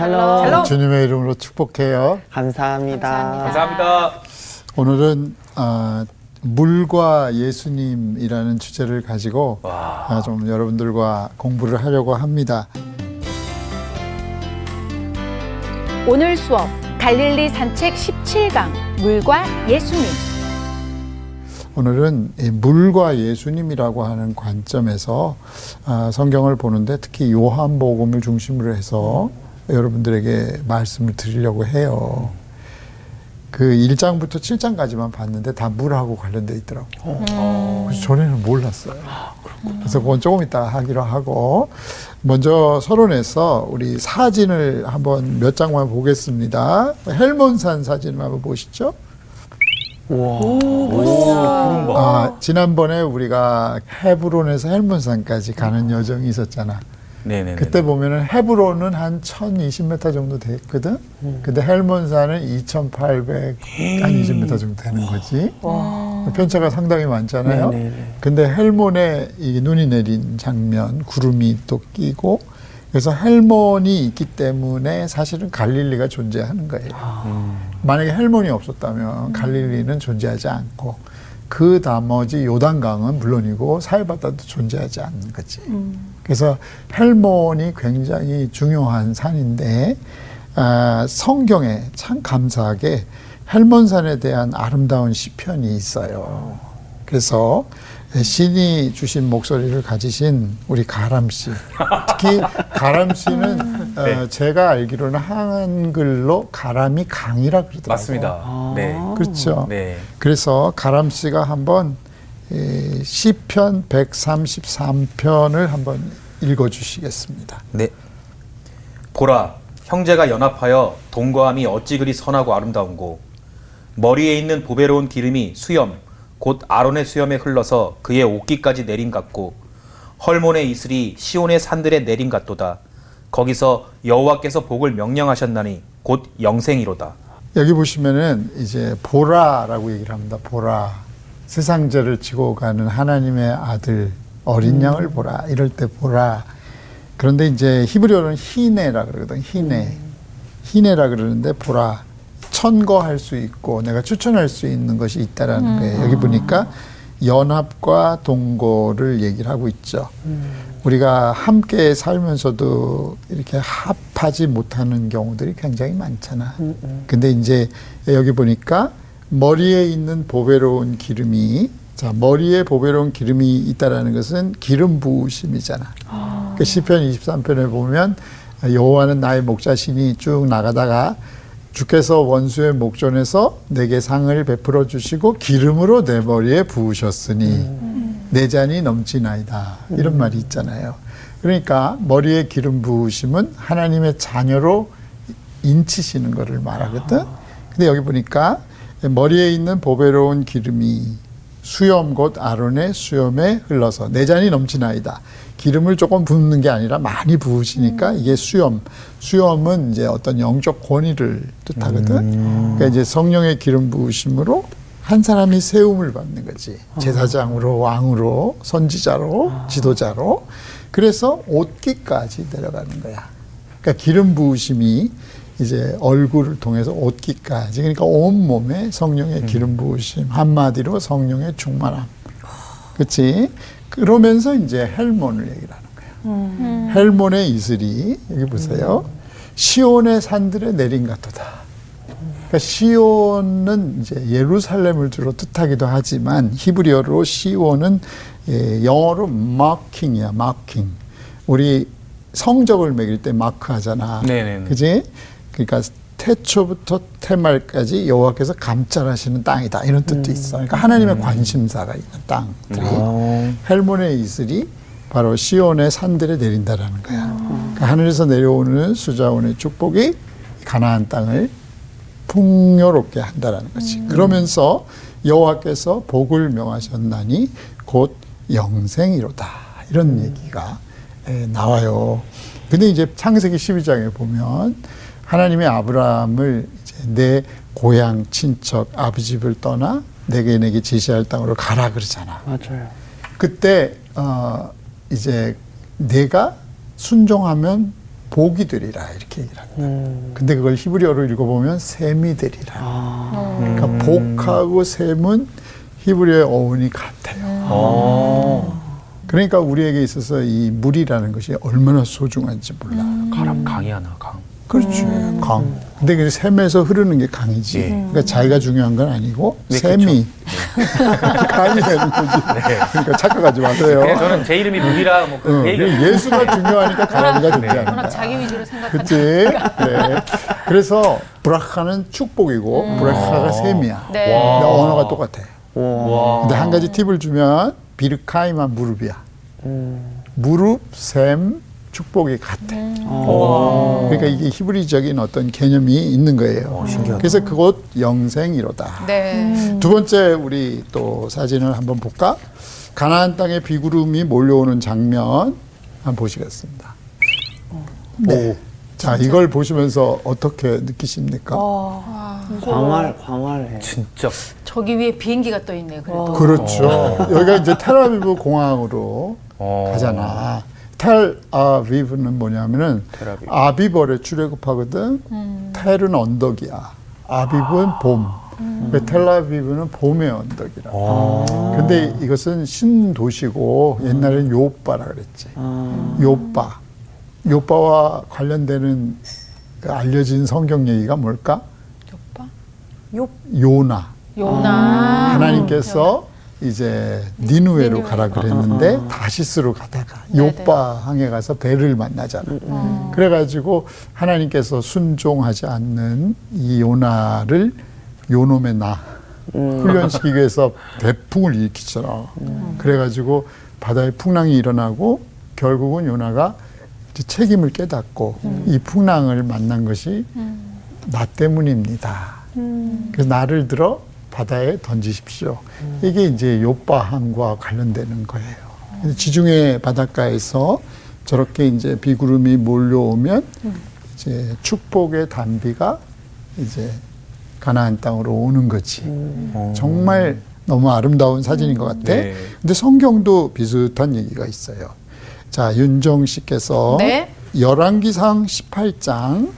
샬롬. 샬롬. 주님의 이름으로 축복해요. 감사합니다. 감사합니다. 오늘은 아, 물과 예수님이라는 주제를 가지고 와. 아, 좀 여러분들과 공부를 하려고 합니다. 오늘 수업 갈릴리 산책 17강 물과 예수님 오늘은 이 물과 예수님이라고 하는 관점에서 아, 성경을 보는데 특히 요한복음을 중심으로 해서 여러분들에게 말씀을 드리려고 해요. 그 1장부터 7장까지만 봤는데 다 물하고 관련돼 있더라고요. 그래서 전에는 몰랐어요. 그래서 그건 조금 이따 하기로 하고 먼저 서론에서 우리 사진을 한번 몇 장만 보겠습니다. 헬몬산 사진을 한번 보시죠. 푸른 거. 아, 지난번에 우리가 헤브론에서 헬몬산까지 가는 여정이 있었잖아. 네네. 그때 보면은 헤브론은 한 1020m 정도 됐거든. 근데 헬몬산은 2820m 정도 되는 거지. 편차가 상당히 많잖아요. 네네네. 근데 헬몬에 이 눈이 내린 장면, 구름이 또 끼고 그래서 헬몬이 있기 때문에 사실은 갈릴리가 존재하는 거예요. 만약에 헬몬이 없었다면 갈릴리는 존재하지 않고 그 나머지 요단강은 물론이고 사해바다도 존재하지 않는 거지. 그래서 헬몬이 굉장히 중요한 산인데 아, 성경에 참 감사하게 헬몬산에 대한 아름다운 시편이 있어요. 그래서 신이 주신 목소리를 가지신 우리 가람 씨, 특히 가람 씨는 어, 제가 알기로는 한글로 가람이 강이라 그러더라고요. 맞습니다. 네. 그렇죠. 네. 그래서 가람 씨가 한번 이 시편 133편을 한번 읽어 주시겠습니다. 네. 보라, 형제가 연합하여 동거함이 어찌 그리 선하고 아름다운고 머리에 있는 보배로운 기름이 수염 곧 아론의 수염에 흘러서 그의 옷깃까지 내림 같고 헐몬의 이슬이 시온의 산들에 내림 같도다. 거기서 여호와께서 복을 명령하셨나니 곧 영생이로다. 여기 보시면은 이제 보라라고 얘기를 합니다. 보라. 세상 죄를 지고 가는 하나님의 아들 어린 양을 보라. 이럴 때 보라. 그런데 이제 히브리어는 히네라 그러거든. 히네. 히네라 그러는데 보라. 천거할 수 있고 내가 추천할 수 있는 것이 있다라는 거예요. 여기 보니까 연합과 동거를 얘기를 하고 있죠. 우리가 함께 살면서도 이렇게 합하지 못하는 경우들이 굉장히 많잖아. 근데 이제 여기 보니까 머리에 있는 보배로운 기름이 자 머리에 보배로운 기름이 있다라는 것은 기름 부으심이잖아. 그 시편 23편에 보면 여호와는 나의 목자신이 쭉 나가다가 주께서 원수의 목전에서 내게 상을 베풀어 주시고 기름으로 내 머리에 부으셨으니 내 잔이 넘치나이다. 이런 말이 있잖아요. 그러니까 머리에 기름 부으심은 하나님의 자녀로 인치시는 것을 말하거든. 근데 여기 보니까 머리에 있는 보배로운 기름이 수염 곧 아론의 수염에 흘러서 내 잔이 넘치나이다. 기름을 조금 붓는 게 아니라 많이 부으시니까 이게 수염. 수염은 이제 어떤 영적 권위를 뜻하거든. 그러니까 이제 성령의 기름 부으심으로 한 사람이 세움을 받는 거지. 제사장으로, 왕으로, 선지자로, 지도자로. 그래서 옷깃까지 내려가는 거야. 그러니까 기름 부으심이 이제 얼굴을 통해서 옷깃까지 그러니까 온 몸에 성령의 기름 부으심 한마디로 성령의 충만함 그렇지 그러면서 이제 헬몬을 얘기를 하는 거예요. 헬몬의 이슬이 여기 보세요. 시온의 산들에 내린 같도다. 그러니까 시온은 이제 예루살렘을 주로 뜻하기도 하지만 히브리어로 시온은 예, 영어로 마킹이야 마킹. 우리 성적을 매길 때 마크 하잖아. 네네네. 그지? 그러니까 태초부터 태말까지 여호와께서 감찰하시는 땅이다 이런 뜻도 있어. 그러니까 하나님의 관심사가 있는 땅들이 헬몬의 이슬이 바로 시온의 산들에 내린다라는 거야. 그러니까 하늘에서 내려오는 수자원의 축복이 가나안 땅을 풍요롭게 한다라는 거지. 그러면서 여호와께서 복을 명하셨나니 곧 영생이로다 이런 얘기가 에, 나와요. 근데 이제 창세기 12장에 보면 하나님의 아브라함을 이제 내 고향 친척 아버지 집을 떠나 내게 내게 지시할 땅으로 가라 그러잖아. 맞아요. 그때 어 이제 내가 순종하면 복이 되리라 이렇게 얘기를 한다. 근데 그걸 히브리어로 읽어보면 셈이 되리라. 그러니까 복하고 셈은 히브리어의 어원이 같아요. 어. 그러니까 우리에게 있어서 이 물이라는 것이 얼마나 소중한지 몰라. 가람 강이 하나 강. 그렇지. 강. 근데 그 샘에서 흐르는 게 강이지. 예. 그러니까 자기가 중요한 건 아니고 네, 샘이 강이 되는 거지. 그러니까 착각하지 마세요. 그냥 저는 제 이름이 루비라 뭐 어, 그 얘기를 예수가 중요하니까 가람이가 존재하는 워낙. 자기 위주로 생각하는 그치? 네. 그래서 브라카는 축복이고 브라카가 셈이야. 네. 언어가 똑같아. 와. 근데 한 가지 팁을 주면 비르카이만 무릎이야. 무릎, 셈, 축복이 같아. 그러니까 이게 히브리적인 어떤 개념이 있는 거예요. 신기하다. 그래서 그곳 영생이로다. 네. 두 번째 우리 또 사진을 한번 볼까? 가나안 땅에 비구름이 몰려오는 장면 한번 보시겠습니다. 네. 자, 이걸 보시면서 어떻게 느끼십니까? 광활 광활해. 진짜 저기 위에 비행기가 떠 있네. 그래도. 그렇죠. 여기가 이제 텔아비브 공항으로 어. 가잖아. 텔아비브는 뭐냐면은. 아비벌에 출애굽하거든. 텔은 언덕이야. 아비브는 봄. 그 텔아비브는 봄의 언덕이라. 근데 이것은 신도시고 옛날엔 요빠라 그랬지. 요빠. 요빠와 관련되는 그 알려진 성경 얘기가 뭘까? 오빠? 요나. 요나. 하나님께서 이제 니누에로 가라 그랬는데 다시스로 가다가 요빠 항에 가서 배를 만나잖아. 그래가지고 하나님께서 순종하지 않는 이 요나를 요놈의 나 훈련시키기 위해서 대풍을 일으키잖아. 그래가지고 바다에 풍랑이 일어나고 결국은 요나가 이제 책임을 깨닫고 이 풍랑을 만난 것이 나 때문입니다. 그래서 나를 들어 바다에 던지십시오. 이게 이제 요바함과 관련되는 거예요. 지중해 바닷가에서 저렇게 이제 비구름이 몰려오면 이제 축복의 단비가 이제 가나안 땅으로 오는 거지. 정말 너무 아름다운 사진인 것 같아. 네. 근데 성경도 비슷한 얘기가 있어요. 자, 윤정 씨께서 네. 열왕기상 18장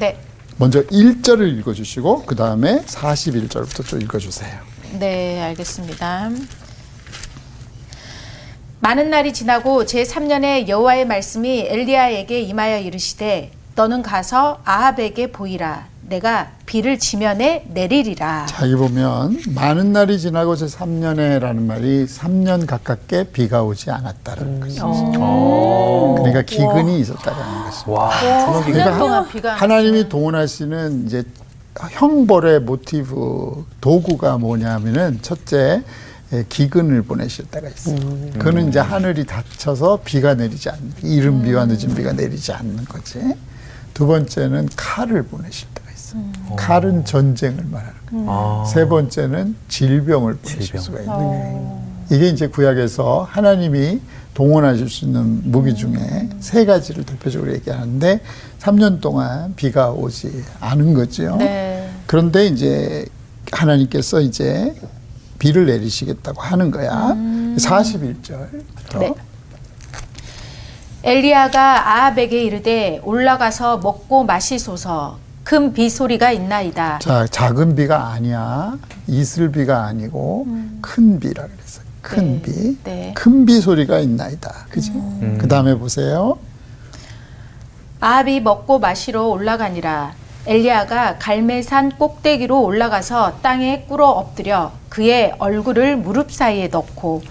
네. 먼저 1절을 읽어주시고 그 다음에 41절부터 좀 읽어주세요. 네, 알겠습니다. 많은 날이 지나고 제 3년에 여호와의 말씀이 엘리야에게 임하여 이르시되 너는 가서 아합에게 보이라 내가 비를 지면에 내리리라. 자, 여기 보면 많은 날이 지나고 제 3년에라는 말이 3년 가깝게 비가 오지 않았다는 것이죠. 그러니까 기근이 있었다는 것이죠. 와. 오, 3년 동안 비가 안 하나님이 동원하시는 이제 형벌의 모티브 도구가 뭐냐면은 첫째 예, 기근을 보내실 때가 있어요. 그거는 이제 하늘이 닫혀서 비가 내리지 않는 이른 비와 늦은 비가 내리지 않는 거지. 두 번째는 칼을 보내실 때가 있어요. 칼은 전쟁을 말하는 거예요. 아. 세 번째는 질병을 보내실 질병. 수가 있는 거예요. 이게 이제 구약에서 하나님이 동원하실 수 있는 무기 중에 세 가지를 대표적으로 얘기하는데 3년 동안 비가 오지 않은 거죠. 네. 그런데 이제 하나님께서 이제 비를 내리시겠다고 하는 거야. 41절부터. 네. 엘리야가 아합에게 이르되 올라가서 먹고 마시소서 큰 비 소리가 있나이다. 자, 작은 비가 아니야. 이슬 비가 아니고 큰 비라 그랬어요. 큰 네. 비. 네. 큰비 소리가 있나이다. 그지? 그 다음에 보세요. 아합이 먹고 마시러 올라가니라. 엘리야가 갈매산 꼭대기로 올라가서 땅에 꿇어 엎드려 그의 얼굴을 무릎 사이에 넣고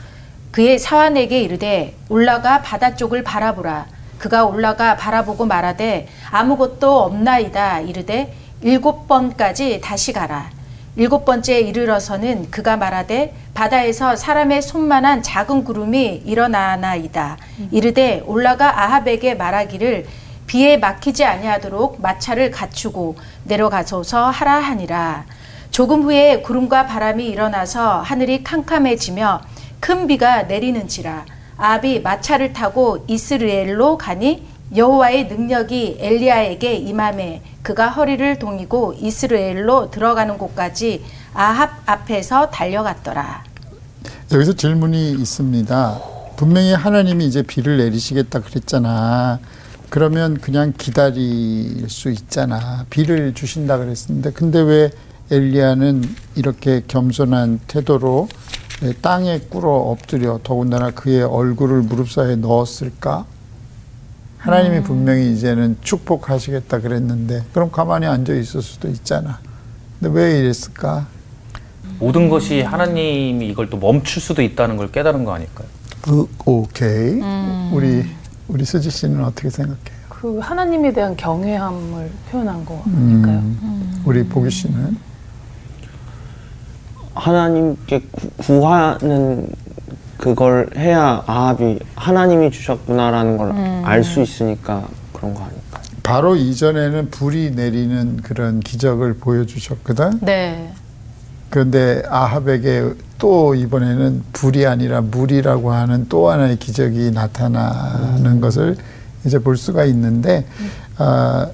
그의 사환에게 이르되 올라가 바다 쪽을 바라보라. 그가 올라가 바라보고 말하되 아무것도 없나이다. 이르되 일곱 번까지 다시 가라. 일곱 번째 이르러서는 그가 말하되 바다에서 사람의 손만한 작은 구름이 일어나나이다. 이르되 올라가 아합에게 말하기를 비에 막히지 아니하도록 마차를 갖추고 내려가소서 하라 하니라. 조금 후에 구름과 바람이 일어나서 하늘이 캄캄해지며 큰 비가 내리는지라. 아합이 마차를 타고 이스라엘로 가니 여호와의 능력이 엘리야에게 임함에 그가 허리를 동이고 이스라엘로 들어가는 곳까지 아합 앞에서 달려갔더라. 여기서 질문이 있습니다. 분명히 하나님이 이제 비를 내리시겠다 그랬잖아. 그러면 그냥 기다릴 수 있잖아. 비를 주신다 그랬는데 근데 왜 엘리야는 이렇게 겸손한 태도로 땅에 꿇어 엎드려 더군다나 그의 얼굴을 무릎 사이에 넣었을까? 하나님이 분명히 이제는 축복하시겠다 그랬는데 그럼 가만히 앉아 있을 수도 있잖아. 근데 왜 이랬을까? 모든 것이 하나님이 이걸 또 멈출 수도 있다는 걸 깨달은 거 아닐까요? 그 오케이. 우리 우리 수지 씨는 어떻게 생각해요? 그 하나님에 대한 경외함을 표현한 거 아닐까요? 음, 우리 보기 씨는 하나님께 구, 구하는 그걸 해야 아합이 하나님이 주셨구나라는 걸 알수 있으니까 그런 거 아닐까요? 바로 이전에는 불이 내리는 그런 기적을 보여주셨거든. 네. 그런데 아합에게 또 이번에는 불이 아니라 물이라고 하는 또 하나의 기적이 나타나는 것을 이제 볼 수가 있는데 아,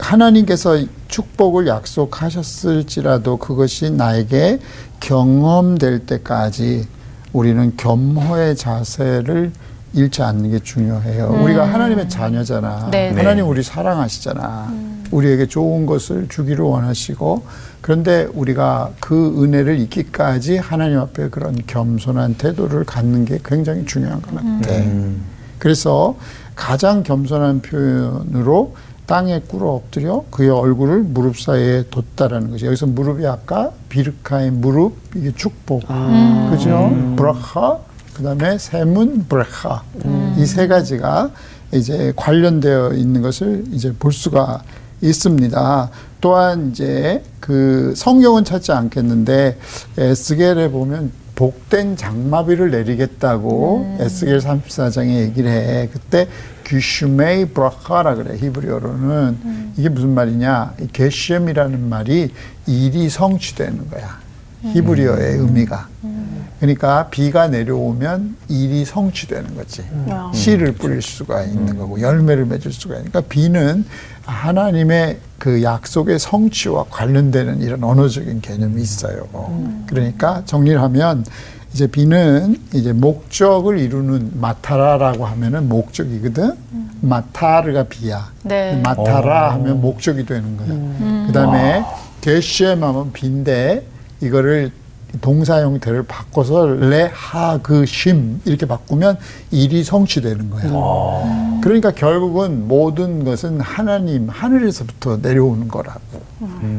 하나님께서 축복을 약속하셨을지라도 그것이 나에게 경험될 때까지 우리는 겸허의 자세를 잃지 않는 게 중요해요. 우리가 하나님의 자녀잖아. 네, 네. 하나님 우리 사랑하시잖아. 우리에게 좋은 것을 주기를 원하시고 그런데 우리가 그 은혜를 잊기까지 하나님 앞에 그런 겸손한 태도를 갖는 게 굉장히 중요한 것 같아. 그래서 가장 겸손한 표현으로 땅에 꿇어 엎드려 그의 얼굴을 무릎 사이에 뒀다라는 거죠. 여기서 무릎이 아까 비르카의 무릎 이게 축복, 그죠? 브라카 그다음에 세문 브라카 이세 가지가 이제 관련되어 있는 것을 이제 볼 수가 있습니다. 또한 이제 그 성경은 찾지 않겠는데 에스겔에 보면 복된 장마비를 내리겠다고 에스겔 34장에 얘기를 해. 그때 귀슈메이 브라카라 그래 히브리어로는 이게 무슨 말이냐? 이 게셴이라는 말이 일이 성취되는 거야. 히브리어의 의미가. 그러니까 비가 내려오면 일이 성취되는 거지. 아. 씨를 뿌릴 수가 있는 거고 열매를 맺을 수가 있는. 그러니까 비는 하나님의 그 약속의 성취와 관련되는 이런 언어적인 개념이 있어요. 그러니까 정리를 하면 이제 비는 이제 목적을 이루는 마타라라고 하면은 목적이거든. 마타르가 비야. 네. 마타라 하면 목적이 되는 거야. 그다음에 게시엠 하면 빈데 이거를 동사 형태를 바꿔서 레하그심 이렇게 바꾸면 일이 성취되는 거야. 그러니까 결국은 모든 것은 하나님 하늘에서부터 내려오는 거라고.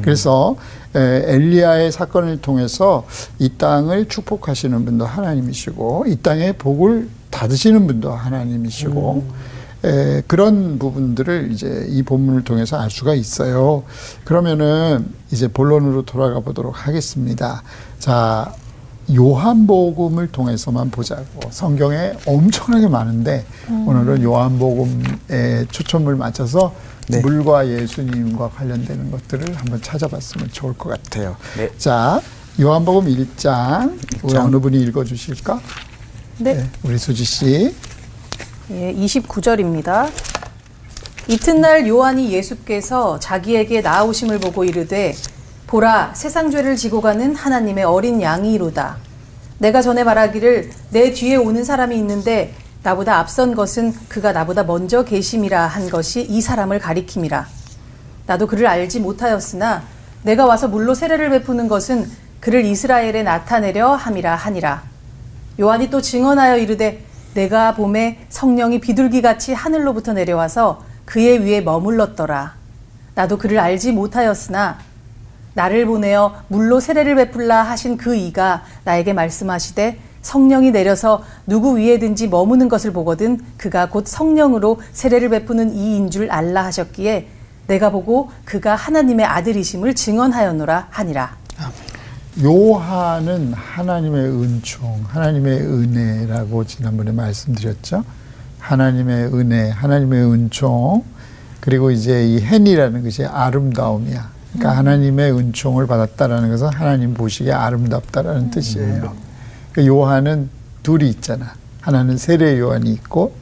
그래서 에, 엘리야의 사건을 통해서 이 땅을 축복하시는 분도 하나님이시고 이 땅의 복을 닫으시는 분도 하나님이시고 에, 그런 부분들을 이제 이 본문을 통해서 알 수가 있어요. 그러면은 이제 본론으로 돌아가 보도록 하겠습니다. 자, 요한복음을 통해서만 보자고. 성경에 엄청나게 많은데 오늘은 요한복음에 초점을 맞춰서 네. 물과 예수님과 관련되는 것들을 한번 찾아봤으면 좋을 것 같아요. 네. 자, 요한복음 1장, 우리 어느 분이 읽어주실까? 네. 우리 수지 씨. 예, 29절입니다. 이튿날 요한이 예수께서 자기에게 나오심을 보고 이르되 보라 세상 죄를 지고 가는 하나님의 어린 양이로다. 내가 전에 말하기를 내 뒤에 오는 사람이 있는데 나보다 앞선 것은 그가 나보다 먼저 계심이라 한 것이 이 사람을 가리킴이라. 나도 그를 알지 못하였으나 내가 와서 물로 세례를 베푸는 것은 그를 이스라엘에 나타내려 함이라 하니라. 요한이 또 증언하여 이르되 내가 봄에 성령이 비둘기같이 하늘로부터 내려와서 그의 위에 머물렀더라. 나도 그를 알지 못하였으나 나를 보내어 물로 세례를 베풀라 하신 그 이가 나에게 말씀하시되 성령이 내려서 누구 위에든지 머무는 것을 보거든 그가 곧 성령으로 세례를 베푸는 이인 줄 알라 하셨기에 내가 보고 그가 하나님의 아들이심을 증언하였노라 하니라. 요한은 하나님의 은총, 하나님의 은혜라고 지난번에 말씀드렸죠. 하나님의 은혜, 하나님의 은총, 그리고 이제 이 hen이라는 것이 아름다움이야. 그러니까 하나님의 은총을 받았다라는 것은 하나님 보시기에 아름답다라는 뜻이에요. 그 요한은 둘이 있잖아. 하나는 세례 요한이 있고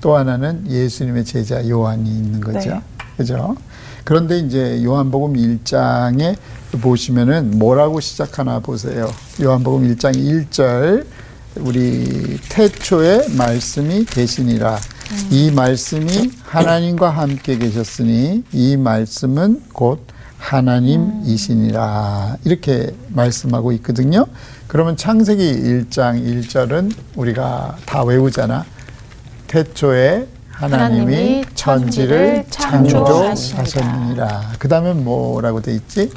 또 하나는 예수님의 제자 요한이 있는 거죠. 네. 그죠? 그런데 이제 요한복음 1장에 보시면은 뭐라고 시작하나 보세요. 요한복음 1장 1절 우리 태초에 말씀이 계시니라. 이 말씀이 하나님과 함께 계셨으니 이 말씀은 곧 하나님이시니라. 이렇게 말씀하고 있거든요. 그러면 창세기 1장 1절은 우리가 다 외우잖아. 태초에 하나님이 하나님이 천지를 창조하셨느니라. 그 다음에 뭐라고 돼 있지?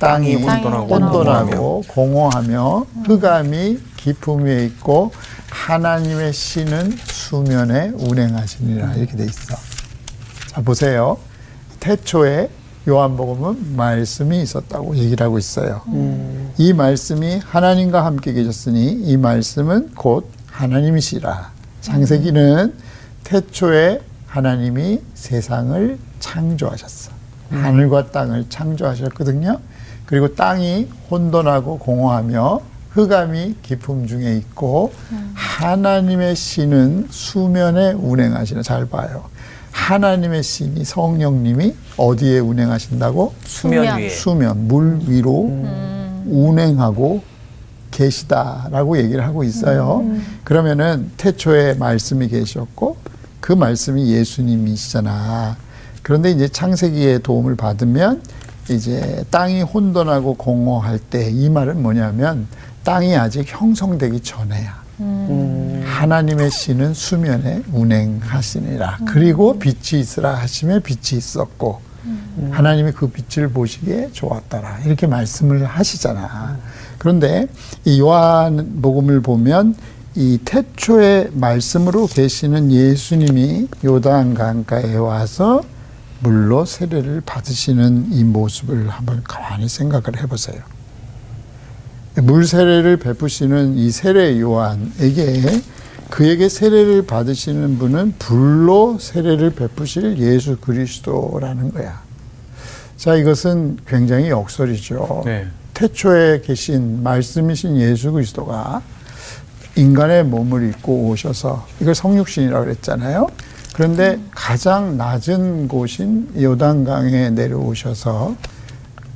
땅이 땅이 온돈하고 온돈하고 공허하며 흑암이 깊음 위에 있고 하나님의 신은 수면에 운행하시니라 이렇게 돼 있어. 자 보세요. 태초에 요한복음은 말씀이 있었다고 얘기를 하고 있어요. 이 말씀이 하나님과 함께 계셨으니 이 말씀은 곧 하나님이시라. 창세기는 태초에 하나님이 세상을 창조하셨어. 하늘과 땅을 창조하셨거든요. 그리고 땅이 혼돈하고 공허하며 흑암이 깊음 중에 있고 하나님의 신은 수면에 운행하시는 잘 봐요. 하나님의 신이 성령님이 어디에 운행하신다고? 수면. 위에 수면 물 위로 운행하고 계시다라고 얘기를 하고 있어요. 그러면은 태초에 말씀이 계셨고 그 말씀이 예수님이시잖아. 그런데 이제 창세기의 도움을 받으면 이제 땅이 혼돈하고 공허할 때 이 말은 뭐냐면 땅이 아직 형성되기 전에야. 하나님의 신은 수면에 운행하시니라. 그리고 빛이 있으라 하심에 빛이 있었고 하나님이 그 빛을 보시기에 좋았더라. 이렇게 말씀을 하시잖아. 그런데 이 요한복음을 보면 이 태초의 말씀으로 계시는 예수님이 요단 강가에 와서 물로 세례를 받으시는 이 모습을 한번 가만히 생각을 해보세요. 물 세례를 베푸시는 이 세례 요한에게 그에게 세례를 받으시는 분은 불로 세례를 베푸실 예수 그리스도라는 거야. 자, 이것은 굉장히 역설이죠. 네. 태초에 계신 말씀이신 예수 그리스도가 인간의 몸을 입고 오셔서 이걸 성육신이라고 그랬잖아요. 그런데 가장 낮은 곳인 요단강에 내려오셔서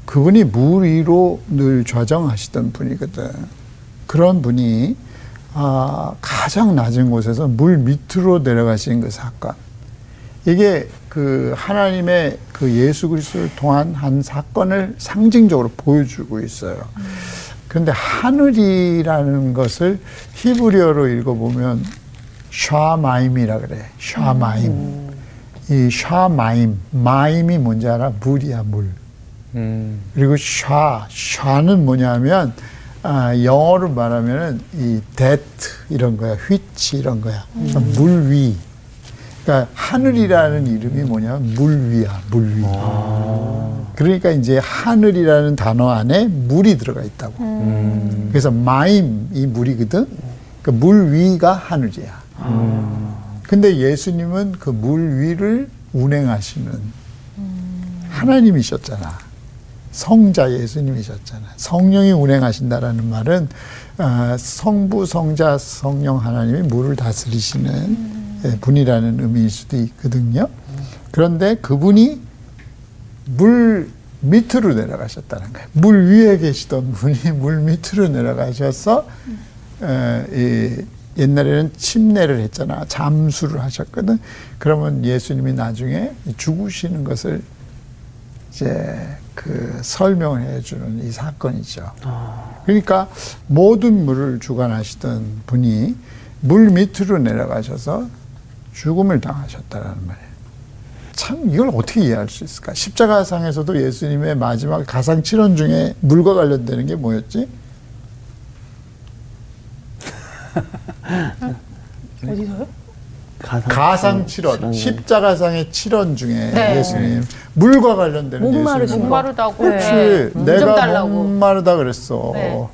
그분이 물 위로 늘 좌정하시던 분이거든. 그런 분이 아, 가장 낮은 곳에서 물 밑으로 내려가신 그 사건. 이게 그 하나님의 그 예수 그리스도를 통한 한 사건을 상징적으로 보여주고 있어요. 그런데 하늘이라는 것을 히브리어로 읽어보면 샤마임이라 그래. 샤마임. 이 샤마임. 마임이 뭔지 알아? 물이야, 물. 음. 그리고 샤, 샤는 뭐냐면 아, 영어로 말하면은 이 that 이런 거야, 휘치 이런 거야, 그러니까 물 위. 그러니까 하늘이라는 이름이 뭐냐면 물 위야, 물 위. 그러니까 이제 하늘이라는 단어 안에 물이 들어가 있다고. 그래서 마임 이 물이거든. 그물 위가 하늘이야. 근데 예수님은 그 물 위를 운행하시는 하나님이셨잖아. 성자 예수님이셨잖아. 성령이 운행하신다라는 말은 아, 성부, 성자, 성령 하나님이 물을 다스리시는 예, 분이라는 의미일 수도 있거든요. 그런데 그분이 물 밑으로 내려가셨다는 거예요. 물 위에 계시던 분이 물 밑으로 내려가셔서 옛날에는 침례를 했잖아. 잠수를 하셨거든. 그러면 예수님이 나중에 죽으시는 것을 이제 그 설명을 해주는 이 사건이죠. 그러니까 모든 물을 주관하시던 분이 물 밑으로 내려가셔서 죽음을 당하셨다라는 말이에요. 참 이걸 어떻게 이해할 수 있을까? 십자가상에서도 예수님의 마지막 가상 칠언 중에 물과 관련되는 게 뭐였지? 어디서요? 가상, 가상 칠언, 십자가상의 칠언 중에 네. 예수님 물과 관련되는 목마르신 예수님. 목마르다고. 그렇지. 네. 물좀 내가. 목마르다 그랬어. 네.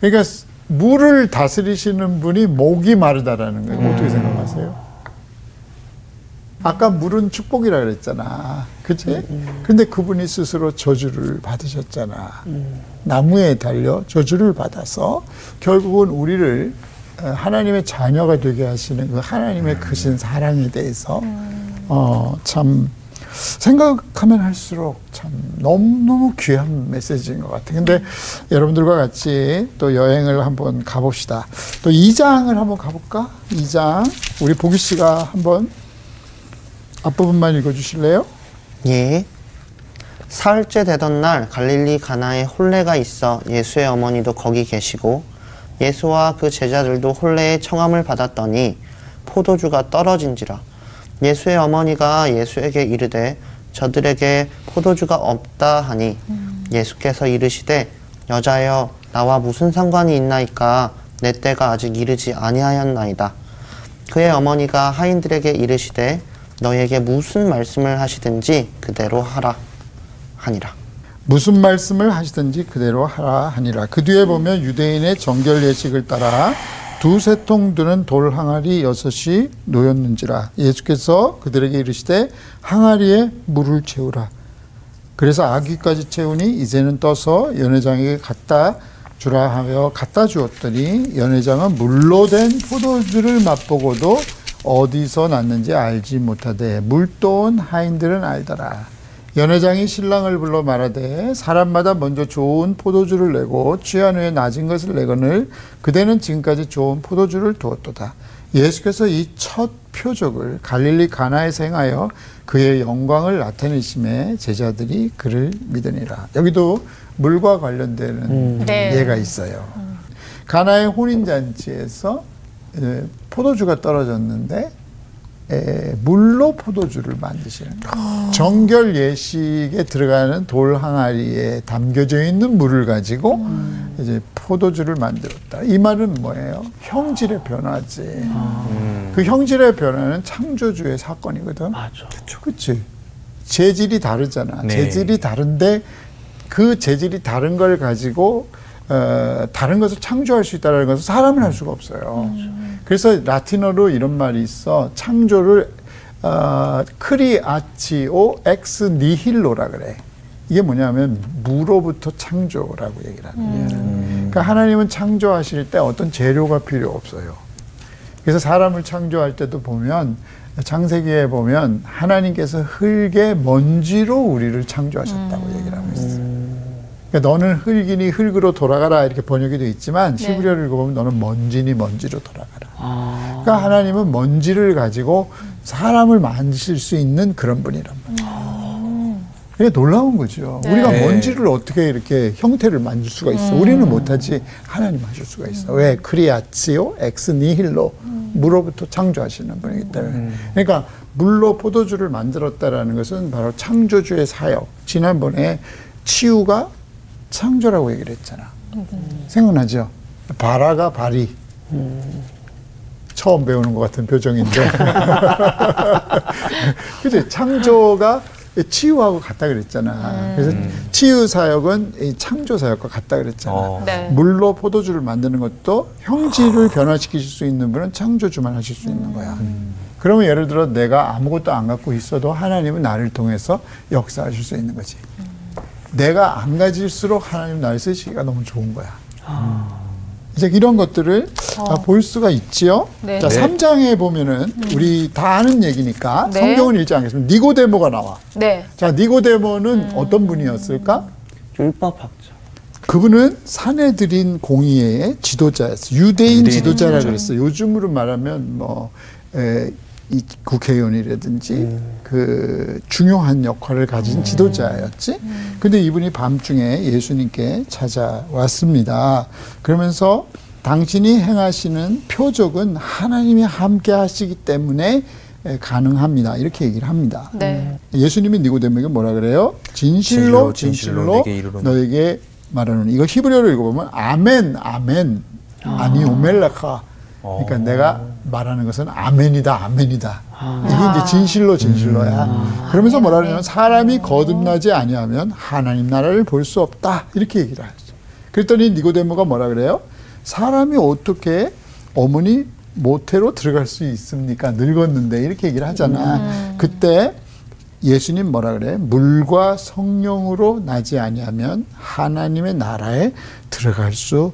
그러니까 물을 다스리시는 분이 목이 마르다라는 거예요. 어떻게 생각하세요? 아까 물은 축복이라 그랬잖아. 그치? 근데 그분이 스스로 저주를 받으셨잖아. 나무에 달려 저주를 받아서 결국은 우리를 어, 하나님의 자녀가 되게 하시는 그 하나님의 크신 사랑에 대해서 어, 참 생각하면 할수록 참 너무너무 귀한 메시지인 것 같아요. 근데 여러분들과 같이 또 여행을 한번 가봅시다. 또 2장을 한번 가볼까? 2장. 우리 보기 씨가 한번 앞부분만 읽어주실래요? 예. 사흘째 되던 날 갈릴리 가나에 혼례가 있어 예수의 어머니도 거기 계시고 예수와 그 제자들도 혼례의 청함을 받았더니 포도주가 떨어진지라. 예수의 어머니가 예수에게 이르되 저들에게 포도주가 없다 하니 예수께서 이르시되 여자여 나와 무슨 상관이 있나이까? 내 때가 아직 이르지 아니하였나이다. 그의 어머니가 하인들에게 이르시되 너에게 무슨 말씀을 하시든지 그대로 하라 하니라. 무슨 말씀을 하시든지 그대로 하라 하니라. 그 뒤에 보면 유대인의 정결 예식을 따라 두세 통 드는 돌 항아리 여섯이 놓였는지라. 예수께서 그들에게 이르시되 항아리에 물을 채우라. 그래서 아귀까지 채우니 이제는 떠서 연회장에게 갖다 주라 하며 갖다 주었더니 연회장은 물로 된 포도주를 맛보고도 어디서 났는지 알지 못하되 물도 온 하인들은 알더라. 연회장이 신랑을 불러 말하되 사람마다 먼저 좋은 포도주를 내고 취한 후에 낮은 것을 내거늘 그대는 지금까지 좋은 포도주를 두었도다. 예수께서 이 첫 표적을 갈릴리 가나에서 행하여 그의 영광을 나타내심에 제자들이 그를 믿으니라. 여기도 물과 관련되는 네. 예가 있어요. 가나의 혼인 잔치에서 에, 포도주가 떨어졌는데 에, 물로 포도주를 만드시는 거예요. 정결 예식에 들어가는 돌 항아리에 담겨져 있는 물을 가지고 이제 포도주를 만들었다. 이 말은 뭐예요? 형질의 변화지. 그 형질의 변화는 창조주의 사건이거든. 맞아. 그치? 재질이 다르잖아. 네. 재질이 다른데 그 재질이 다른 걸 가지고 어, 다른 것을 창조할 수 있다는 것은 사람은 할 수가 없어요. 그래서 라틴어로 이런 말이 있어. 창조를 어, creatio ex nihilo라 그래. 이게 뭐냐면 무로부터 창조라고 얘기를 하는 거예요. 그러니까 하나님은 창조하실 때 어떤 재료가 필요 없어요. 그래서 사람을 창조할 때도 보면 창세기에 보면 하나님께서 흙의 먼지로 우리를 창조하셨다고 얘기를 하고 있어요. 그러니까 너는 흙이니 흙으로 돌아가라 이렇게 번역이 되어 있지만 네. 히브리어를 읽어보면 너는 먼지니 먼지로 돌아가라. 아, 그러니까 하나님은 먼지를 가지고 사람을 만드실 수 있는 그런 분이란 말이에요. 그게 놀라운 거죠. 네. 우리가 네. 먼지를 어떻게 이렇게 형태를 만들 수가 있어? 우리는 못하지 하나님 하실 수가 있어. 왜? creatio ex nihilo 무로부터 창조하시는 분이기 때문에. 그러니까 물로 포도주를 만들었다라는 것은 바로 창조주의 사역. 지난번에 치유가 창조라고 얘기를 했잖아. 생각나죠? 바라가 바리. 처음 배우는 것 같은 표정인데. 그지? 창조가 치유하고 같다 그랬잖아. 그래서 치유 사역은 이 창조 사역과 같다 그랬잖아. 어. 네. 물로 포도주를 만드는 것도 형질을 변화시키실 수 있는 분은 창조주만 하실 수 있는 거야. 그러면 예를 들어 내가 아무것도 안 갖고 있어도 하나님은 나를 통해서 역사하실 수 있는 거지. 내가 안 가질수록 하나님 나를 쓰시기가 너무 좋은 거야. 이제 이런 것들을 다볼 수가 있지요. 네. 자, 네. 삼장에 보면은 우리 다 아는 얘기니까 네. 성경은 읽지 않겠습니다. 니고데모가 나와. 네. 자, 니고데모는 어떤 분이었을까? 율법학자. 그분은 사내들인 공의회의 지도자였어요. 유대인, 유대인 지도자라 지도자. 그랬어요. 요즘으로 말하면 뭐 에, 이 국회의원이라든지 그 중요한 역할을 가진 지도자였지. 근데 이분이 밤중에 예수님께 찾아왔습니다. 그러면서 당신이 행하시는 표적은 하나님이 함께 하시기 때문에 에, 가능합니다. 이렇게 얘기를 합니다. 네. 예수님이 니고데모에게 뭐라 그래요? 진실로 진실로, 진실로, 이르노니. 너에게 말하노니 이거 히브리어로 읽어보면 아멘 아멘 아니 오멜라카 그러니까 어. 내가 말하는 것은 아멘이다 아멘이다. 이게 이제 진실로 진실로야. 그러면서 뭐라 그러냐면 사람이 거듭나지 아니하면 하나님 나라를 볼 수 없다. 이렇게 얘기를 하죠. 그랬더니 니고데모가 뭐라 그래요? 사람이 어떻게 어머니 모태로 들어갈 수 있습니까? 늙었는데 이렇게 얘기를 하잖아. 그때 예수님 뭐라 그래? 물과 성령으로 나지 아니하면 하나님의 나라에 들어갈 수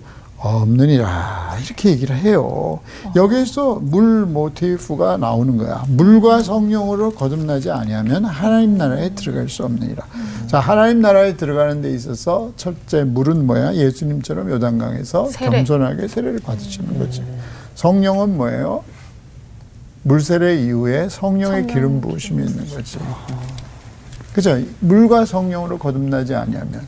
없느니라 이렇게 얘기를 해요. 여기에서 물 모티프가 나오는 거야. 물과 성령으로 거듭나지 아니하면 하나님 나라에 들어갈 수 없느니라. 자 하나님 나라에 들어가는 데 있어서 첫째 물은 뭐야? 예수님처럼 요단강에서 세례. 겸손하게 세례를 받으시는 거지. 성령은 뭐예요? 물세례 이후에 성령의 기름 부으심이 있는 거지. 그죠? 물과 성령으로 거듭나지 아니하면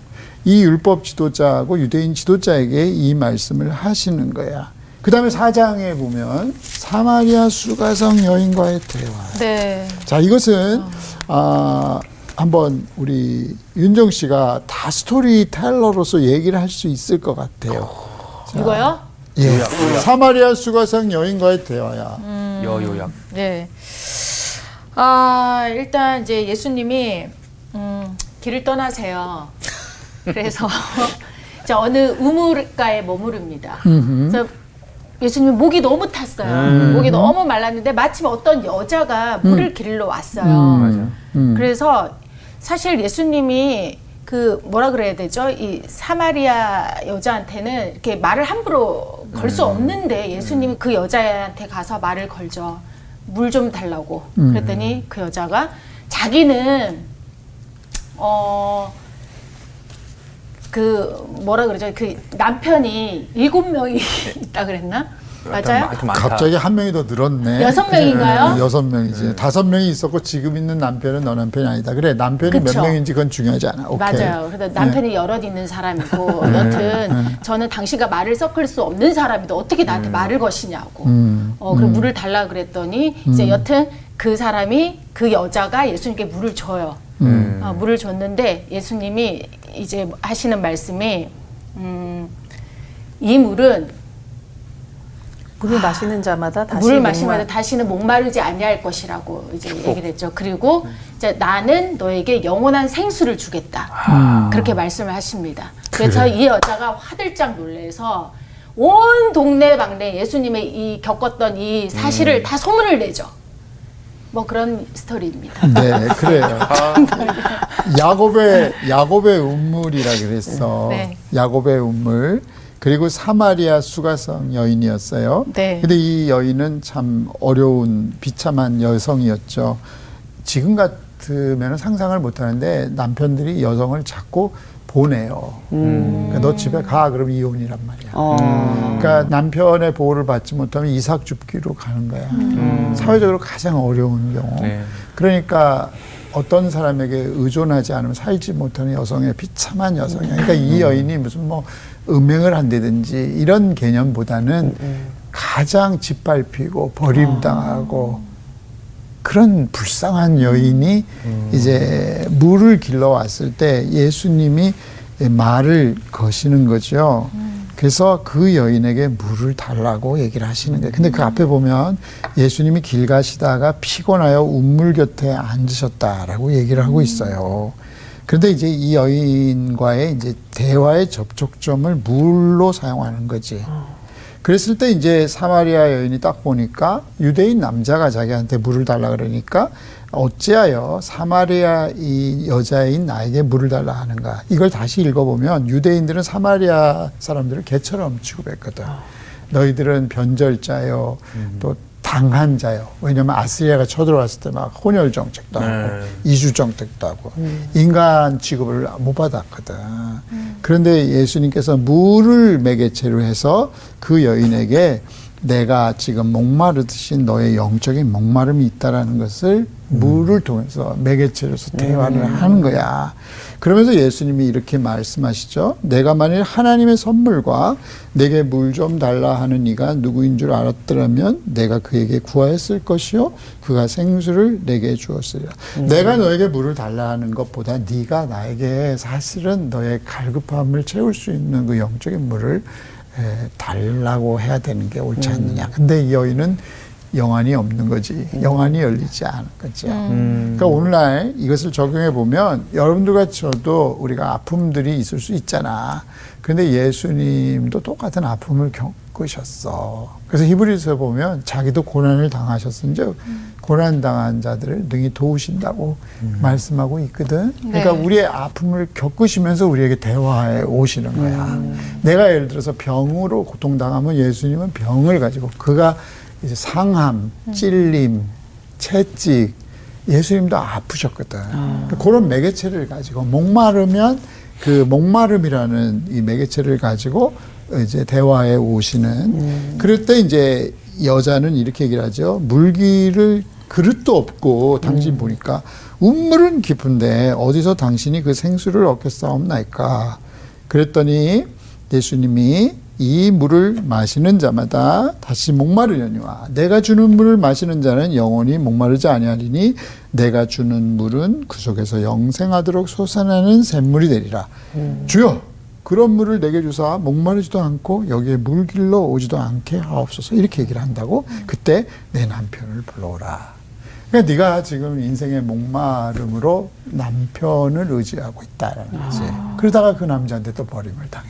이 율법 지도자하고 유대인 지도자에게 이 말씀을 하시는 거야. 그 다음에 사장에 보면 사마리아 수가성 여인과의 대화. 네. 자, 이것은 아, 한번 우리 윤정 씨가 다 스토리텔러로서 얘기를 할 수 있을 것 같아요. 이거요? 예. 사마리아 수가성 여인과의 대화야. 여요약. 네. 아, 일단 이제 예수님이 음, 길을 떠나세요. 그래서 이제 어느 우물가에 머무릅니다. 그래서 예수님 목이 너무 탔어요. 목이 너무 말랐는데 마침 어떤 여자가 물을 길러 왔어요. 그래서 사실 예수님이 그 뭐라 그래야 되죠? 이 사마리아 여자한테는 이렇게 말을 함부로 걸 수 없는데 예수님이 그 여자한테 가서 말을 걸죠. 물 좀 달라고. 그랬더니 그 여자가 자기는 어. 그 뭐라 그러죠? 그 남편이 일곱 명이 있다 그랬나? 맞아요? 갑자기 한 명이 더 늘었네. 여섯 명인가요? 네, 여섯 명이지. 다섯 명이 있었고 지금 있는 남편은 너 남편이 아니다. 그래 남편이 그쵸. 몇 명인지 그건 중요하지 않아. 오케이. 네. 맞아요. 그래서 남편이 여럿 있는 사람이고 여튼 저는 당신과 말을 섞을 수 없는 사람인데 어떻게 나한테 말을 거시냐고. 음. 어 그럼 물을 달라 그랬더니 이제 여튼 그 사람이 그 여자가 예수님께 물을 줘요. 음. 어, 물을 줬는데 예수님이 이제 하시는 말씀이 음, 이 물은 물을 마시는 자마다 다시 물을 마시면 다시는 목마르지 아니할 것이라고 이제 얘기를 했죠. 그리고 이제 나는 너에게 영원한 생수를 주겠다. 그렇게 말씀을 하십니다. 그래서 이 여자가 화들짝 놀래서 온 동네 방네 예수님의 이 겪었던 이 사실을 다 소문을 내죠. 뭐 그런 스토리입니다. 네, 그래요. 야곱의 야곱의 운물이라 그랬어. 네. 야곱의 운물. 그리고 사마리아 수가성 여인이었어요. 네. 근데 이 여인은 참 어려운 비참한 여성이었죠. 지금 같으면 상상을 못 하는데 남편들이 여성을 자꾸 보내요. 그러니까 너 집에 가 그럼 이혼이란 말이야. 그러니까 남편의 보호를 받지 못하면 이삭 줍기로 가는 거야. 사회적으로 가장 어려운 경우. 네. 그러니까 어떤 사람에게 의존하지 않으면 살지 못하는 여성의 비참한 여성이야. 그러니까 이 여인이 무슨 뭐 음행을 한다든지 이런 개념보다는 가장 짓밟히고 버림당하고 그런 불쌍한 여인이 이제 물을 길러 왔을 때 예수님이 말을 거시는 거죠. 그래서 그 여인에게 물을 달라고 얘기를 하시는 거예요. 근데 그 앞에 보면 예수님이 길 가시다가 피곤하여 운물 곁에 앉으셨다라고 얘기를 하고 있어요. 그런데 이제 이 여인과의 이제 대화의 접촉점을 물로 사용하는 거지. 그랬을 때 이제 사마리아 여인이 딱 보니까 유대인 남자가 자기한테 물을 달라 그러니까 어찌하여 사마리아 이 여자인 나에게 물을 달라 하는가. 이걸 다시 읽어보면 유대인들은 사마리아 사람들을 개처럼 취급했거든. 너희들은 변절자요, 또 당한 자요. 왜냐면 아스리아가 쳐들어왔을 때 막 혼혈 정책도 하고 네. 이주 정책도 하고 인간 취급을 못 받았거든. 그런데 예수님께서 물을 매개체로 해서 그 여인에게 내가 지금 목마르듯이 너의 영적인 목마름이 있다라는 것을 물을 통해서 매개체로서 대화를 하는 거야. 그러면서 예수님이 이렇게 말씀하시죠. 내가 만일 하나님의 선물과 내게 물 좀 달라 하는 이가 누구인 줄 알았더라면 내가 그에게 구하였을 것이요 그가 생수를 내게 주었으리라. 내가 너에게 물을 달라 하는 것보다 네가 나에게 사실은 너의 갈급함을 채울 수 있는 그 영적인 물을 에, 달라고 해야 되는 게 옳지 않느냐. 근데 이 여인은 영안이 없는 거지. 영안이 열리지 않은 거죠. 그러니까 오늘날 이것을 적용해 보면 여러분들과 저도 우리가 아픔들이 있을 수 있잖아. 그런데 예수님도 똑같은 아픔을 겪으셨어. 그래서 히브리서 보면 자기도 고난을 당하셨은즉 고난 당한 자들을 능히 도우신다고 말씀하고 있거든. 그러니까 네. 우리의 아픔을 겪으시면서 우리에게 대화해 오시는 거야. 내가 예를 들어서 병으로 고통당하면 예수님은 병을 가지고 그가 이제 상함, 찔림, 채찍, 예수님도 아프셨거든. 그런 매개체를 가지고 목마르면 그 목마름이라는 이 매개체를 가지고 이제 대화에 오시는 그럴 때 이제 여자는 이렇게 얘기를 하죠. 물기를 그릇도 없고 당신 보니까 운물은 깊은데 어디서 당신이 그 생수를 얻겠사옵나이까. 그랬더니 예수님이 이 물을 마시는 자마다 다시 목마르려니와 내가 주는 물을 마시는 자는 영원히 목마르지 아니하리니 내가 주는 물은 그 속에서 영생하도록 솟아나는 샘물이 되리라. 주여 그런 물을 내게 주사 목마르지도 않고 여기에 물 길러 오지도 않게 하옵소서 이렇게 얘기를 한다고 그때 내 남편을 불러오라. 그러니까 네가 지금 인생의 목마름으로 남편을 의지하고 있다라는 거지. 그러다가 그 남자한테 또 버림을 당해.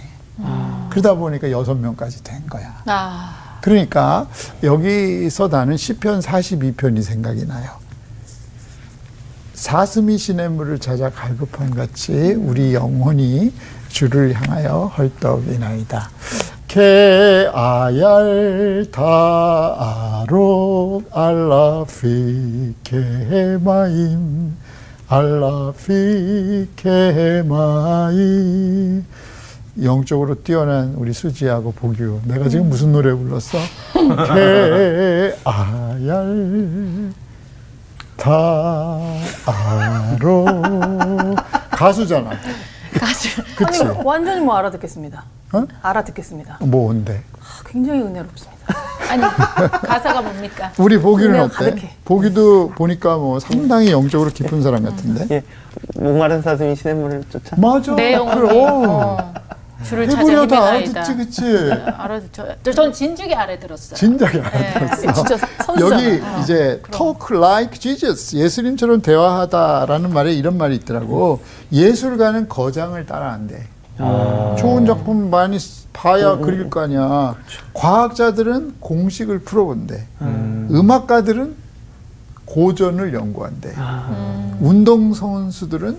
그러다 보니까 여섯 명까지 된 거야. 아, 그러니까 여기서 나는 시편 42편이 생각이 나요. 사슴이 시냇물을 찾아 갈급한 같이 우리 영혼이 주를 향하여 헐떡이나이다. 케아얄 타아로 알라피 케마임 알라피 케마임 영적으로 뛰어난 우리 수지하고 보규 내가 지금 무슨 노래 불렀어? 케아얄 타아로 가수잖아. 가수. 그치? 아니, 완전히 뭐 알아듣겠습니다. 어? 알아듣겠습니다. 뭔데? 아, 굉장히 은혜롭습니다. 아니, 가사가 뭡니까? 우리 보기는 어때? 가득해. 보기도 보니까 뭐 상당히 영적으로 깊은 사람 같은데. 예, 목마른 사슴이 시냇물을 쫓아. 맞아. 내 영혼이 그래. 어, 주를 찾아 해보려 다 헤매나이다. 알아듣지, 그치? 알아 듣죠. 저- 전 진즉에 알아 들었어요. 진작에 네. 알아 들었어. 진짜 선수잖아. 여기 이제 talk like Jesus 예수님처럼 대화하다라는 말에 이런 말이 있더라고 예술가는 거장을 따라 안 돼. 좋은 작품 많이 봐야 그릴 거 아니야. 과학자들은 공식을 풀어본대. 음 악가들은 고전을 연구한대. 운동 선수들은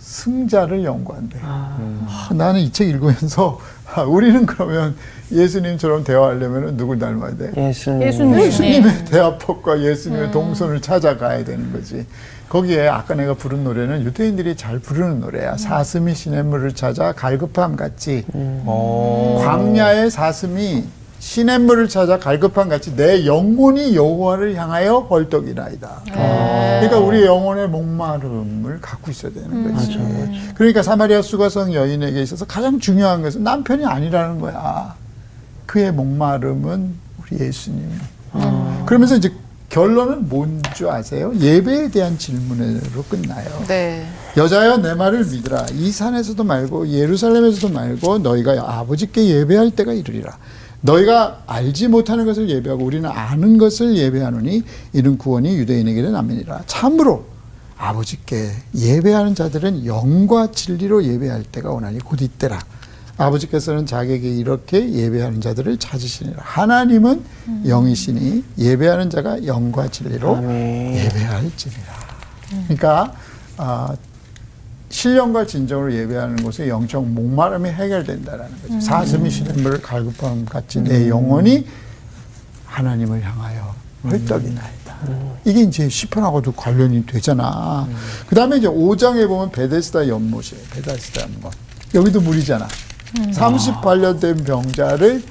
승자를 연구한대. 아, 나는 이 책 읽으면서 아, 우리는 그러면 예수님처럼 대화하려면 누굴 닮아야 돼? 예수님. 예수님. 예수님의 대화법과 예수님의 동선을 찾아가야 되는 거지. 거기에 아까 내가 부른 노래는 유대인들이 잘 부르는 노래야. 사슴이 시냇물을 찾아 갈급함 같이 어. 광야의 사슴이 시냇물을 찾아 갈급함 같이 내 영혼이 여호와를 향하여 헐떡이나이다. 그러니까 우리 영혼의 목마름을 갖고 있어야 되는 거지. 그러니까 사마리아 수가성 여인에게 있어서 가장 중요한 것은 남편이 아니라는 거야. 그의 목마름은 우리 예수님. 그러면서 이제 결론은 뭔지 아세요? 예배에 대한 질문으로 끝나요. 네. 여자여 내 말을 믿으라. 이 산에서도 말고 예루살렘에서도 말고 너희가 아버지께 예배할 때가 이르리라. 너희가 알지 못하는 것을 예배하고 우리는 아는 것을 예배하노니 이는 구원이 유대인에게는 아멘이라. 참으로 아버지께 예배하는 자들은 영과 진리로 예배할 때가 오나니 곧 이때라. 아버지께서는 자기에게 이렇게 예배하는 자들을 찾으시니라. 하나님은 영이시니 예배하는 자가 영과 진리로 예배할지니라. 그러니까 아, 신령과 진정으로 예배하는 곳에 영적 목마름이 해결된다라는 거죠. 사슴이 시냇물을 갈급함 같이 내 영혼이 하나님을 향하여 헐떡이 나이다. 이게 이제 시편하고도 관련이 되잖아. 그 다음에 이제 5장에 보면 베데스다 연못이에요. 베데스다 연못. 여기도 물이잖아. 38년 된 병자를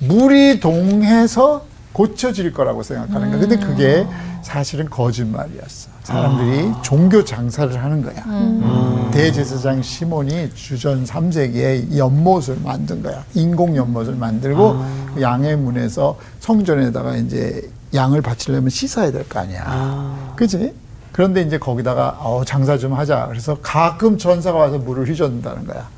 물이 동해서 고쳐질 거라고 생각하는 거야. 근데 그게 사실은 거짓말이었어. 사람들이 종교 장사를 하는 거야. 대제사장 시몬이 주전 3세기에 연못을 만든 거야. 인공 연못을 만들고 그 양의 문에서 성전에다가 이제 양을 바치려면 씻어야 될 거 아니야. 그지? 그런데 이제 거기다가 어, 장사 좀 하자. 그래서 가끔 전사가 와서 물을 휘젓는다는 거야.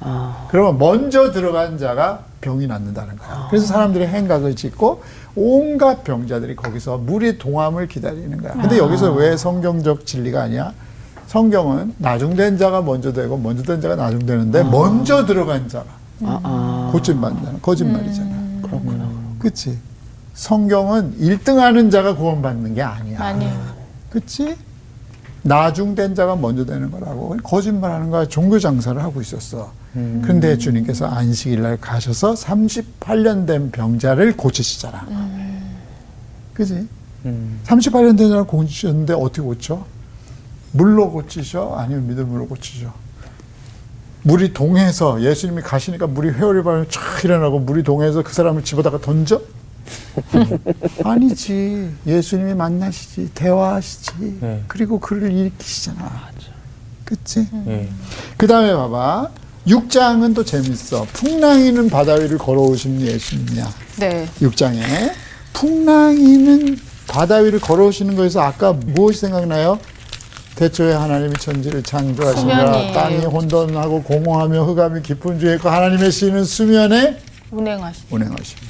그러면 먼저 들어간 자가 병이 낫는다는 거야. 그래서 사람들이 행각을 짓고 온갖 병자들이 거기서 물이 동함을 기다리는 거야. 근데 여기서 왜 성경적 진리가 아니야? 성경은 나중된 자가 먼저 되고 먼저 된 자가 나중되는데 먼저 들어간 자가 아, 아. 고침받는다는 거짓말이잖아. 그렇구나. 그치? 성경은 1등 하는 자가 구원받는 게 아니야. 아니에요. 그치? 나중된 자가 먼저 되는 거라고 거짓말하는 거야 종교 장사를 하고 있었어. 그런데 주님께서 안식일 날 가셔서 38년 된 병자를 고치시잖아. 그지? 38년 된 사람 고치셨는데 어떻게 고쳐? 물로 고치셔? 아니면 믿음으로 고치셔? 물이 동해서 예수님이 가시니까 물이 회오리 발을 쫙 일어나고 물이 동해서 그 사람을 집어다가 던져? 아니지. 예수님이 만나시지, 대화하시지. 네. 그리고 그를 일으키시잖아. 그치? 예. 그 다음에 봐봐. 6장은 또 재밌어. 풍랑이는 바다 위를 걸어오신 예수님이야. 네. 6장에. 풍랑이는 바다 위를 걸어오시는 거에서 아까 무엇이 생각나요? 대초에 하나님이 천지를 수면이. 땅이 혼돈하고 공허하며 흑암이 깊은 주에 있고 하나님의 시는 수면에 운행하시. 운행하십니다.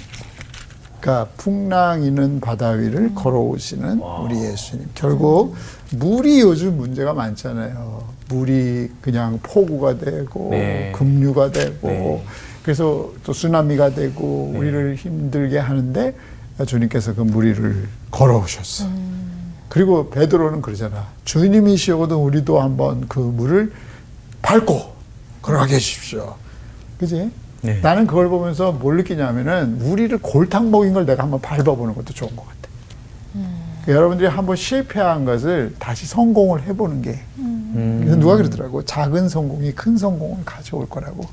그러니까 풍랑이는 바다 위를 걸어오시는 우리 예수님. 결국 물이 요즘 문제가 많잖아요. 물이 그냥 폭우가 되고 네. 급류가 되고 네. 그래서 또 쓰나미가 되고 우리를 힘들게 하는데 주님께서 그 무리를 걸어오셨어. 그리고 베드로는 그러잖아. 주님이시거든 우리도 한번 그 물을 밟고 걸어가게 해주십시오. 그지? 네. 나는 그걸 보면서 뭘 느끼냐면은 우리를 골탕 먹인 걸 내가 한번 밟아보는 것도 좋은 것 같아. 그 여러분들이 한번 실패한 것을 다시 성공을 해보는 게. 그래서 누가 그러더라고. 작은 성공이 큰 성공을 가져올 거라고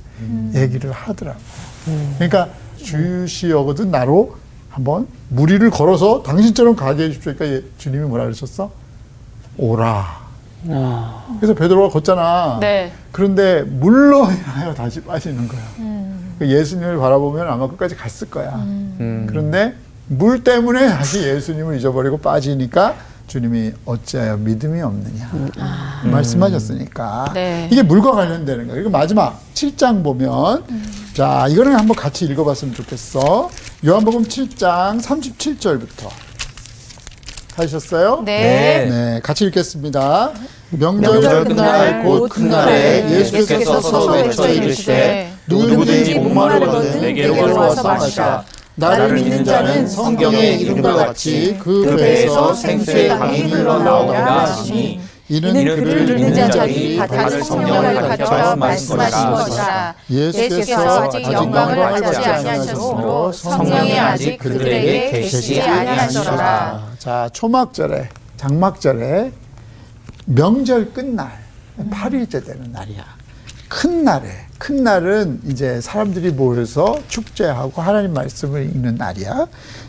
얘기를 하더라고. 그러니까 주시여거든 나로 한번 무리를 걸어서 당신처럼 가게 해주십시오. 그러니까 예- 주님이 뭐라 그러셨어? 오라. 그래서 베드로가 걷잖아. 네. 그런데 물로 인하여 다시 빠지는 거야. 그 예수님을 바라보면 아마 끝까지 갔을 거야. 음. 그런데 물 때문에 다시 예수님을 잊어버리고 빠지니까 주님이 어찌하여 믿음이 없느냐 말씀하셨으니까 네. 이게 물과 관련되는 거예요. 그리고 마지막 7장 보면 자 이거는 한번 같이 읽어봤으면 좋겠어. 요한복음 7장 37절부터 하셨어요? 네. 네, 같이 읽겠습니다. 명절 끝날 곧 그날에 예수께서 서서 외쳐 이르시되 누구든지 목마르거든 내게로 와서 마시라. 나를 믿는 자는 성경의 이름과 같이 그 배에서 생수의 강이 흘러나오리라 하시니 이는 그를 믿는 자들이 받을 성령을 가르쳐 말씀하신 것이라. 예수께서 아직 영광을 받지 아니하셨으므로 성령이 아직 그들에게 계시지 아니하시더라. 자, 초막절에 장막절에 명절 끝날 8일째 되는 날이야. 큰 날에 큰 날은 이제 사람들이 모여서 축제하고 하나님 말씀을 읽는 날이야.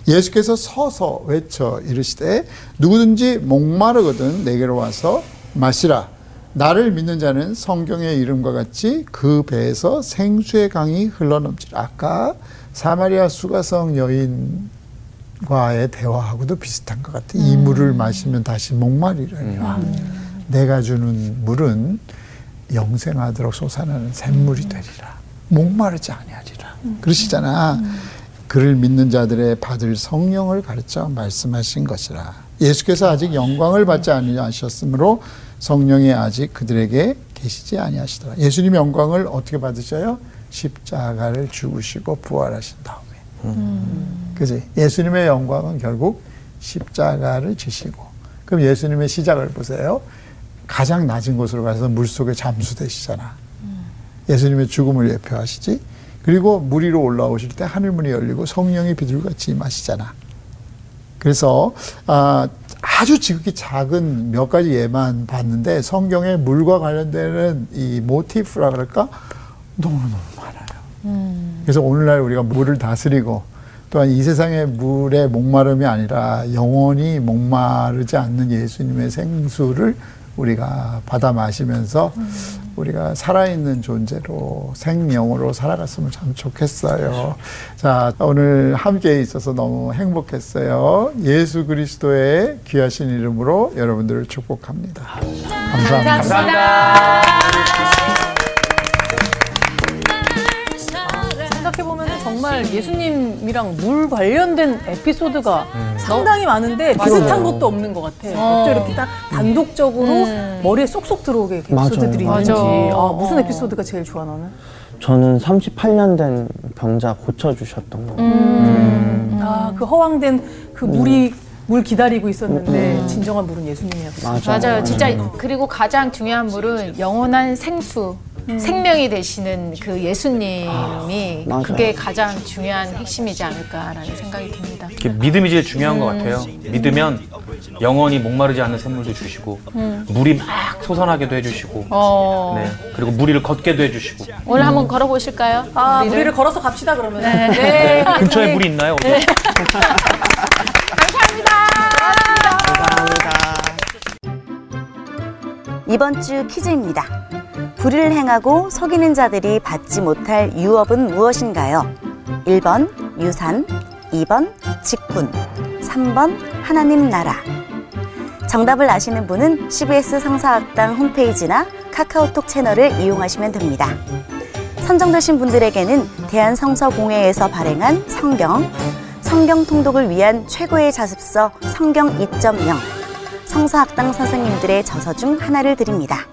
예수께서 서서 외쳐 이르시되 누구든지 목마르거든 내게로 와서 마시라. 나를 믿는 자는 성경의 이름과 같이 그 배에서 생수의 강이 흘러넘치라. 아까 사마리아 수가성 여인 과의 대화하고도 비슷한 것 같아. 이 물을 마시면 다시 목마르리라. 내가 주는 물은 영생하도록 솟아나는 샘물이 되리라. 목마르지 아니하리라. 그러시잖아. 그를 믿는 자들의 받을 성령을 가르쳐 말씀하신 것이라. 예수께서 아직 영광을 받지 아니하셨으므로 성령이 아직 그들에게 계시지 아니하시더라. 예수님 영광을 어떻게 받으셔요? 십자가를 죽으시고 부활하신 다음에. 그지? 예수님의 영광은 결국 십자가를 지시고. 그럼 예수님의 시작을 보세요. 가장 낮은 곳으로 가서 물 속에 잠수되시잖아. 예수님의 죽음을 예표하시지. 그리고 물 위로 올라오실 때 하늘 문이 열리고 성령이 비둘같이 임하시잖아. 그래서 아, 아주 지극히 작은 몇 가지 예만 봤는데 성경에 물과 관련되는 이 모티프라 그럴까 너무너무 많아요. 그래서 오늘날 우리가 물을 다스리고 또한 이 세상의 물의 목마름이 아니라 영원히 목마르지 않는 예수님의 생수를 우리가 받아 마시면서 우리가 살아있는 존재로 생명으로 살아갔으면 참 좋겠어요. 자, 오늘 함께 있어서 너무 행복했어요. 예수 그리스도의 귀하신 이름으로 여러분들을 축복합니다. 감사합니다. 생각해보면 정말 예수님이랑 물 관련된 에피소드가 상당히 많은데 비슷한 것도 없는 것 같아. 어째 이렇게 딱 단독적으로 머리에 쏙쏙 들어오게 맞아요. 에피소드들이 있는지. 맞아. 아, 무슨 에피소드가 제일 좋아, 너는? 저는 38년 된 병자 고쳐주셨던 거. 아, 그 허황된 그 물이 물 기다리고 있었는데 진정한 물은 예수님이었어. 맞아요. 맞아요. 진짜 그리고 가장 중요한 물은 영원한 생수. 생명이 되시는 그 예수님이 맞아요. 그게 가장 중요한 핵심이지 않을까라는 생각이 듭니다. 믿음이 제일 중요한 것 같아요. 믿으면 영원히 목마르지 않는 샘물도 주시고 물이 막 솟아나게도 해주시고 어, 네 그리고 무리를 걷게도 해주시고 오늘 한번 걸어보실까요? 아, 우리를? 우리를 걸어서 갑시다 그러면. 네. 근처에 물이 있나요? 어디? 감사합니다. 이번 주 퀴즈입니다. 불의를 행하고 속이는 자들이 받지 못할 유업은 무엇인가요? 1번 유산, 2번 직분, 3번 하나님 나라. 정답을 아시는 분은 CBS 성사학당 홈페이지나 카카오톡 채널을 이용하시면 됩니다. 선정되신 분들에게는 대한성서공회에서 발행한 성경, 성경 통독을 위한 최고의 자습서 성경 2.0, 성서학당 선생님들의 저서 중 하나를 드립니다.